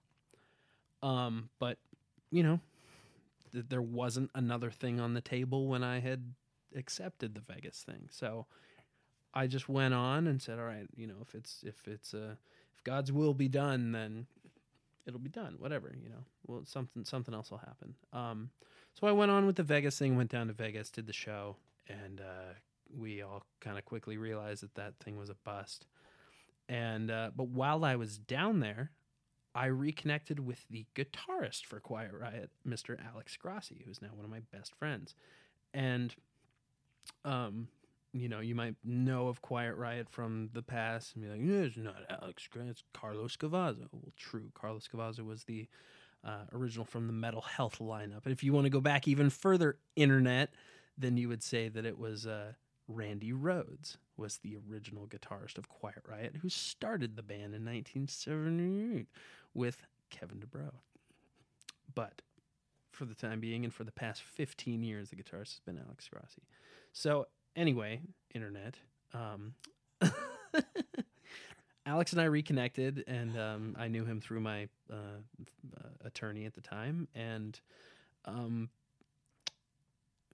Um, but, you know, th- there wasn't another thing on the table when I had accepted the Vegas thing. So I just went on and said, "All right, you know, if it's if it's uh if God's will be done, then it'll be done. Whatever, you know. Well, something something else will happen." Um, so I went on with the Vegas thing. Went down to Vegas, did the show, and uh, we all kind of quickly realized that that thing was a bust. And uh, but while I was down there, I reconnected with the guitarist for Quiet Riot, Mr. Alex Grassi, who's now one of my best friends. And, um, you know, you might know of Quiet Riot from the past and be like, yeah, it's not Alex Grassi, it's Carlos Cavazo. Well, true. Carlos Cavazo was the uh, original from the Metal Health lineup. And if you want to go back even further, internet, then you would say that it was uh, Randy Rhoads was the original guitarist of Quiet Riot, who started the band in 1978 with Kevin DuBrow. But for the time being and for the past 15 years, the guitarist has been Alex Grassi. So, anyway, internet. Um, Alex and I reconnected, and um, I knew him through my uh, uh, attorney at the time, and um,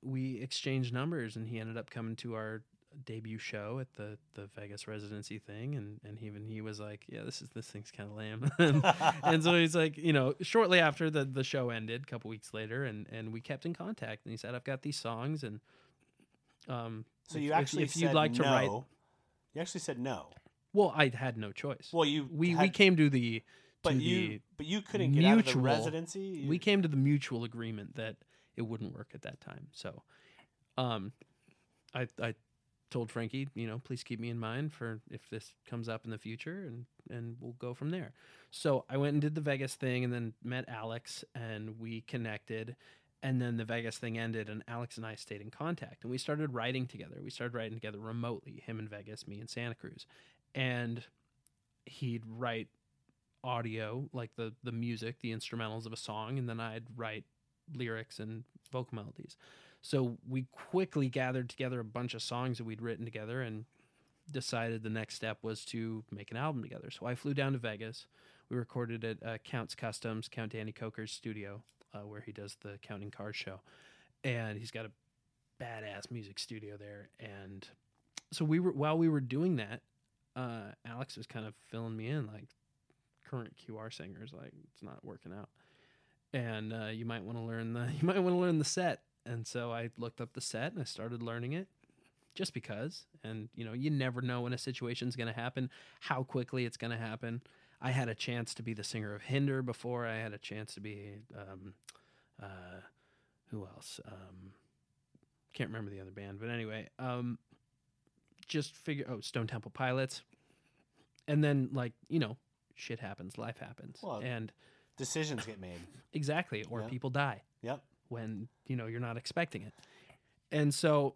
we exchanged numbers, and he ended up coming to our debut show at the the Vegas residency thing, and and even he was like, "Yeah, this is this thing's kind of lame," and, and so he's like, you know, shortly after the the show ended, a couple weeks later, and and we kept in contact, and he said, "I've got these songs, and um, So you if- actually if, said you'd like to no. write." You actually said no. Well, I had no choice. Well, you we we came to the but to you the but you couldn't get out of the mutual- residency. You- we came to the mutual agreement that it wouldn't work at that time. So, um, I I told Frankie, you know, please keep me in mind for if this comes up in the future, and and we'll go from there. So I went and did the Vegas thing, and then met Alex, and we connected. And then the Vegas thing ended, and Alex and I stayed in contact, and we started writing together. We started writing together remotely, him in Vegas, me in Santa Cruz, and he'd write audio, like the the music, the instrumentals of a song, and then I'd write lyrics and vocal melodies. So we quickly gathered together a bunch of songs that we'd written together and decided the next step was to make an album together. So I flew down to Vegas. We recorded at uh, Count's Kustoms, Count Danny Koker's studio, uh, where he does the Counting Cars show. And he's got a badass music studio there. And so we were, while we were doing that, uh, Alex was kind of filling me in like current QR singers, like it's not working out. And uh, you might want to learn the you might want to learn the set. And so I looked up the set and I started learning it just because. And you know, you never know when a situation's going to happen, how quickly it's going to happen. I had a chance to be the singer of Hinder before. I had a chance to be um, uh, who else? Um, can't remember the other band, but anyway, um, just figure. Oh, Stone Temple Pilots, and then like you know, shit happens, life happens, Well, and decisions get made. exactly, or Yeah. people die Yep. when you know you're not expecting it. And so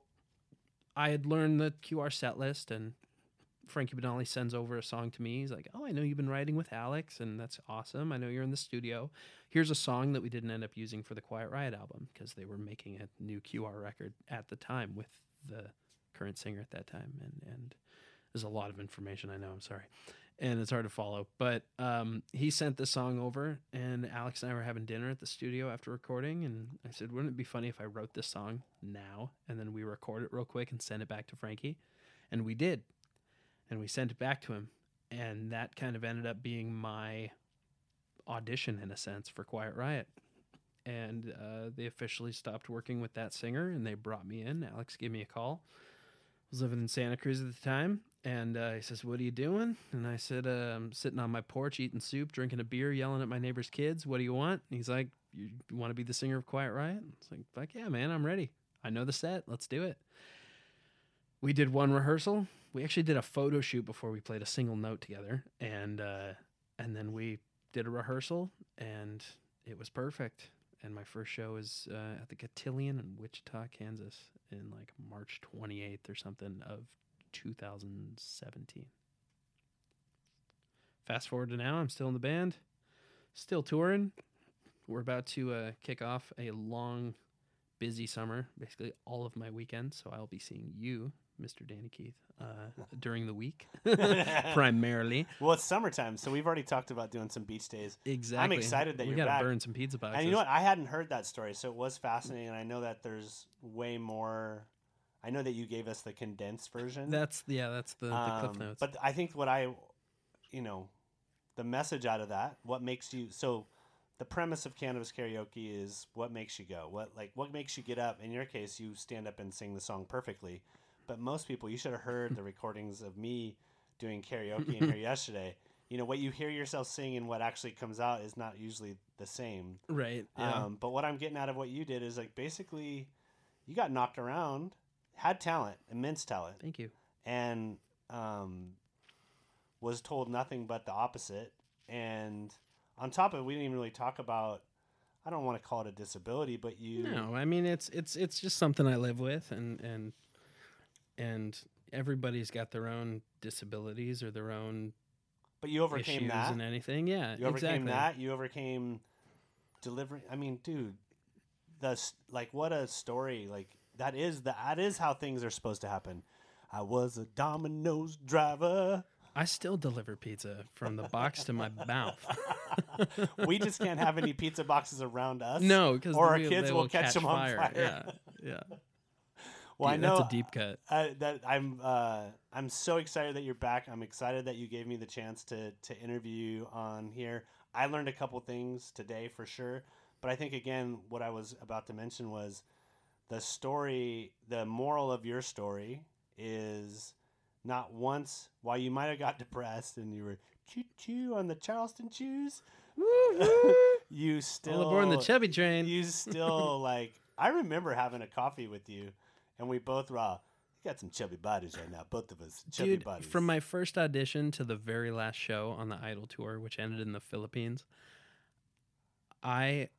I had learned the QR set list and Frankie Banali sends over a song to me. He's like, "Oh, I know you've been writing with Alex and that's awesome. I know you're in the studio. Here's a song that we didn't end up using for the Quiet Riot album because they were making a new QR record at the time with the current singer at that time and and there's a lot of information I know, I'm sorry. And it's hard to follow. But um, he sent the song over, and Alex and I were having dinner at the studio after recording. And I said, Wouldn't it be funny if I wrote this song now and then we record it real quick and send it back to Frankie? And we did. And we sent it back to him. And that kind of ended up being my audition, in a sense, for Quiet Riot. And uh, they officially stopped working with that singer and they brought me in. Alex gave me a call. I was living in Santa Cruz at the time. And uh, he says, What are you doing? And I said, uh, I'm sitting on my porch eating soup, drinking a beer, yelling at my neighbor's kids. What do you want? And he's like, You want to be the singer of Quiet Riot? It's like, Fuck yeah, man, I'm ready. I know the set. Let's do it. We did one rehearsal. We actually did a photo shoot before we played a single note together. And, uh, and then we did a rehearsal, and it was perfect. And my first show was uh, at the Cotillion in Wichita, Kansas, in like March 28th or something of 2017. Fast forward to now, I'm still in the band, still touring. We're about to uh, kick off a long, busy summer, basically all of my weekends. So I'll be seeing you, Mr. Danny Keith, uh, during the week, primarily. Well, it's summertime, so we've already talked about doing some beach days. Exactly. I'm excited that we you're back. burn some pizza boxes. And you know what? I hadn't heard that story, so it was fascinating. And I know that there's way more. I know that you gave us the condensed version. That's yeah, that's the, the cliff Um, notes. But I think what I, you know, the message out of that, what makes you so. The premise of cannabis karaoke is what makes you go. What like what makes you get up? In your case, you stand up and sing the song perfectly. But most people, you should have heard the recordings of me doing karaoke in here yesterday. You know what you hear yourself sing and what actually comes out is not usually the same. right. Yeah. Um, but what I'm getting out of what you did is like basically, you got knocked around, had talent, immense talent, Thank you. and um, was told nothing but the opposite. And on top of it, we didn't even really talk about. I don't want to call it a disability, but you. No, I mean it's it's it's just something I live with, and and and everybody's got their own disabilities or their own But you overcame issues that. and anything. Yeah, You overcame exactly. that. You overcame delivering. I mean, dude, the like what a story. Like that is the that is how things are supposed to happen. I was a Domino's driver. I still deliver pizza from the box to my mouth. we just can't have any pizza boxes around us. no, because Or our kids will catch them on fire. Yeah, yeah. Well, I know that's a deep cut. uh, that I'm uh, I'm so excited that you're back. I'm excited that you gave me the chance to to interview you on here. I learned a couple things today for sure, but I think again what I was about to mention was the story. The moral of your story is not once while you might have got depressed and you were choo choo on the Charleston chews. you still All aboard the chubby train. you still like I remember having a coffee with you and we both were all, you got some chubby bodies right now, both of us. Chubby Dude, bodies. from my first audition to the very last show on the Idol tour, which ended in the Philippines, I,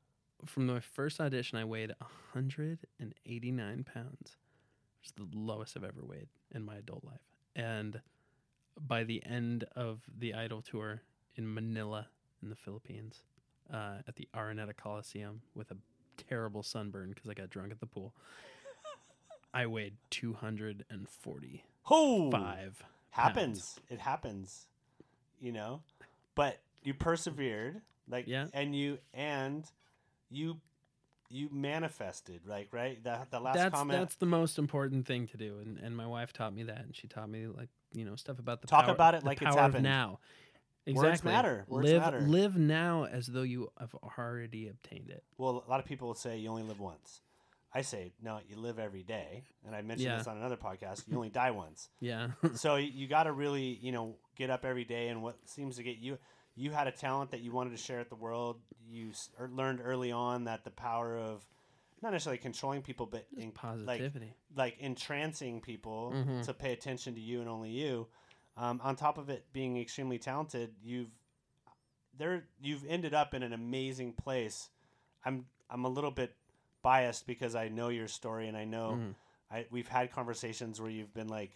from my first audition, I weighed 189 pounds, which is the lowest I've ever weighed in my adult life. And by the end of the Idol tour in Manila, in the Philippines, uh, at the Araneta Coliseum with a terrible sunburn because I got drunk at the pool, I weighed 245 oh, happens. It happens. You know? But you persevered, like Yeah. and you and you you manifested, like right? The the last that's comment that's the most important thing to do and, and my wife taught me that and she taught me like you know stuff about the Talk power, about it like it's happened. now Words exactly matter. Words live matter. live now as though you have already obtained it well, a lot of people will say you only live once. I say, no, you live every day. And I mentioned Yeah. this on another podcast. You only die once. yeah so you got to really you know get up every day and what seems to get you you had a talent that you wanted to share with the world you s- er, learned early on that the power of not necessarily controlling people but in, like positivity like entrancing people Mhm. to pay attention to you and only you um, on top of it being extremely talented you've there you've ended up in an amazing place i'm i'm a little bit biased because i know your story and i know Mhm. I, we've had conversations where you've been like,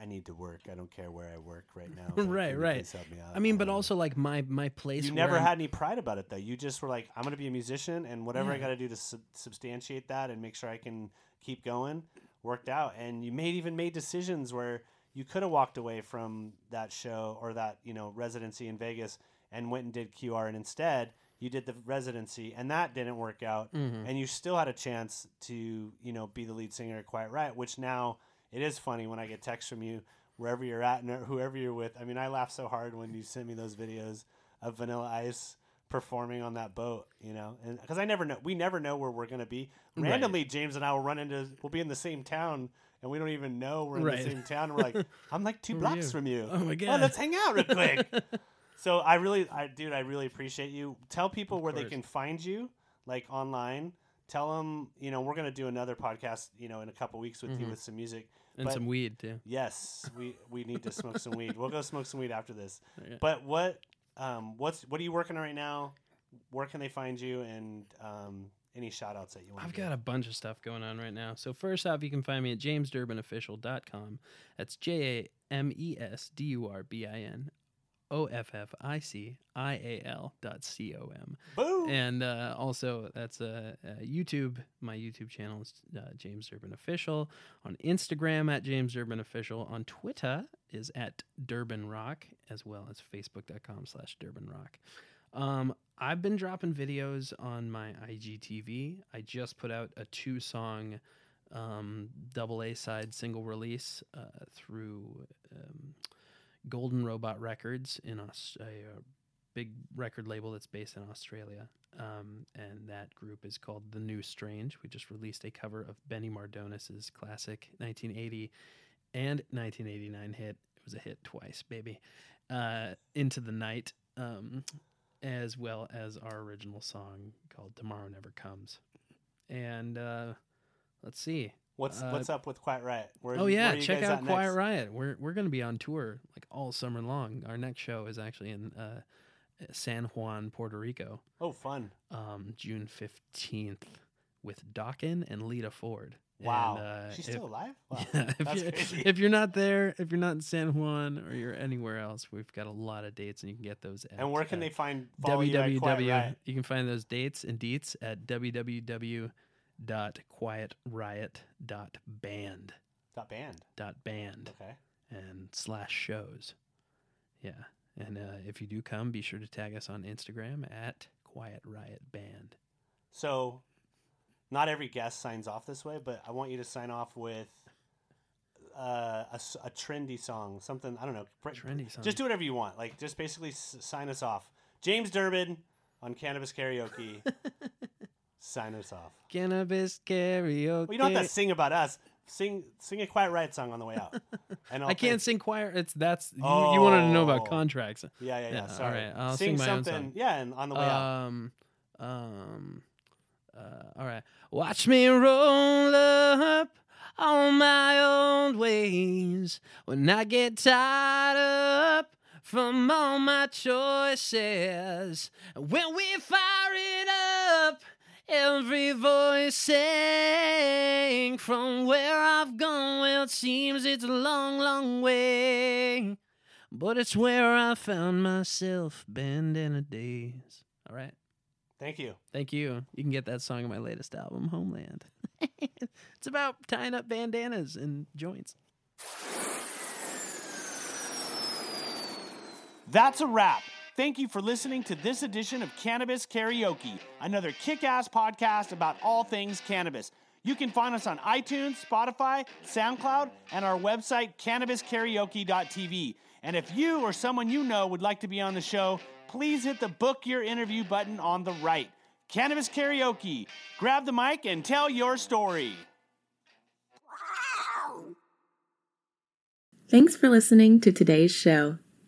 "I- need to work. I don't care where I work right now. Like, Right, right. me out?" i mean but also like my my place you never I'm- had any pride about it though. You just were like, "I'm going to be a musician, and whatever I got to do to sub- substantiate that and make sure I can keep going." Worked out, and you made even made decisions where you could have walked away from that show or that you know residency in Vegas and went and did QR, and instead you did the residency, and that didn't work out Mhm. and you still had a chance to you know be the lead singer at Quiet Riot, which now it is funny when I get texts from you wherever you're at and whoever you're with. I mean, I laugh so hard when you send me those videos of Vanilla Ice performing on that boat, you know, and because I never know, we never know where we're gonna be. Right. Randomly, James and I will run into, we'll be in the same town. And we don't even know we're in Right. the same town. We're like, I'm like two Who blocks you? from you. oh my Oh, god let's hang out real quick. So I really, I dude, I really appreciate you. Tell people where they can find you, like online. Tell them, you know, we're gonna do another podcast, you know, in a couple weeks with you Mhm. with some music. and but- some weed too Yes, we we need to smoke some weed. We'll go smoke some weed after this. Yeah. But what, um, what's what are you working on right now? Where can they find you? And um, any shout outs that you want? I've got a bunch of stuff going on right now. So first off, you can find me at jamesdurbinofficial.com. That's J A M E S D U R B I N O F F I C I A L dot C O M. Boom. And uh, also, that's uh, uh, YouTube. My YouTube channel is uh, James Durbin Official. On Instagram, at James Durbin Official. On Twitter is at Durbin Rock, as well as Facebook.com slash Durbin Rock. Um, I've been dropping videos on my IGTV. I just put out a two song um, double A side single release uh, through um, Golden Robot Records in Aus- a, big record label that's based in Australia. Um, and that group is called The New Strange. We just released a cover of Benny Mardones's classic 1980 and 1989 hit. It was a hit twice, baby. Uh, Into the Night, um, as well as our original song called Tomorrow Never Comes. And uh, let's see. What's uh, what's up with Quiet Riot? Where, Oh yeah, check out Quiet next? Riot. We're we're gonna be on tour like all summer long. Our next show is actually in uh, San Juan, Puerto Rico, Oh, fun. um, June fifteenth, with Dokken and Lita Ford. Wow. And, uh, She's if- still alive? Wow. Yeah, if, you're, if you're not there, if you're not in San Juan or you're anywhere else, we've got a lot of dates, and you can get those. At, and where can uh, they find follow you at Quiet. Riot? You can find those dates and deets at www.quietriot.band Dot quiet riot Dot band. dot band dot band Okay. and slash shows. Yeah, and uh, if you do come, be sure to tag us on Instagram at Quiet Riot Band. So, not every guest signs off this way, but I want you to sign off with uh, a, a trendy song, something I don't know. Trendy song. Just do whatever you want. Like, just basically s- sign us off. James Durbin on Cannabis Karaoke. sign us off. Cannabis karaoke. Well, you don't have to sing about us. Sing, sing a Quiet Riot song on the way out. And I'll I can't think- sing choir. It's that's you, you wanted to know about Oh. contracts. Yeah, yeah, yeah. Yeah, sorry. right, I'll sing, my own something. song. Yeah, and on the way out. Um, um, uh, all right. Watch me roll up on my own ways when I get tied up from all my choices. When we fire it up, every voice sang from where I've gone. Well, it seems it's a long, long way. But it's where I found myself bandana days. All right. Thank you. Thank you. You can get that song on my latest album, Homeland. it's about tying up bandanas and joints. That's a wrap. Thank you for listening to this edition of Cannabis Karaoke, another kick ass podcast about all things cannabis. You can find us on iTunes, Spotify, SoundCloud, and our website, cannabiskaraoke.tv. And if you or someone you know would like to be on the show, please hit the book your interview button on the right. Cannabis Karaoke. Grab the mic and tell your story. Thanks for listening to today's show.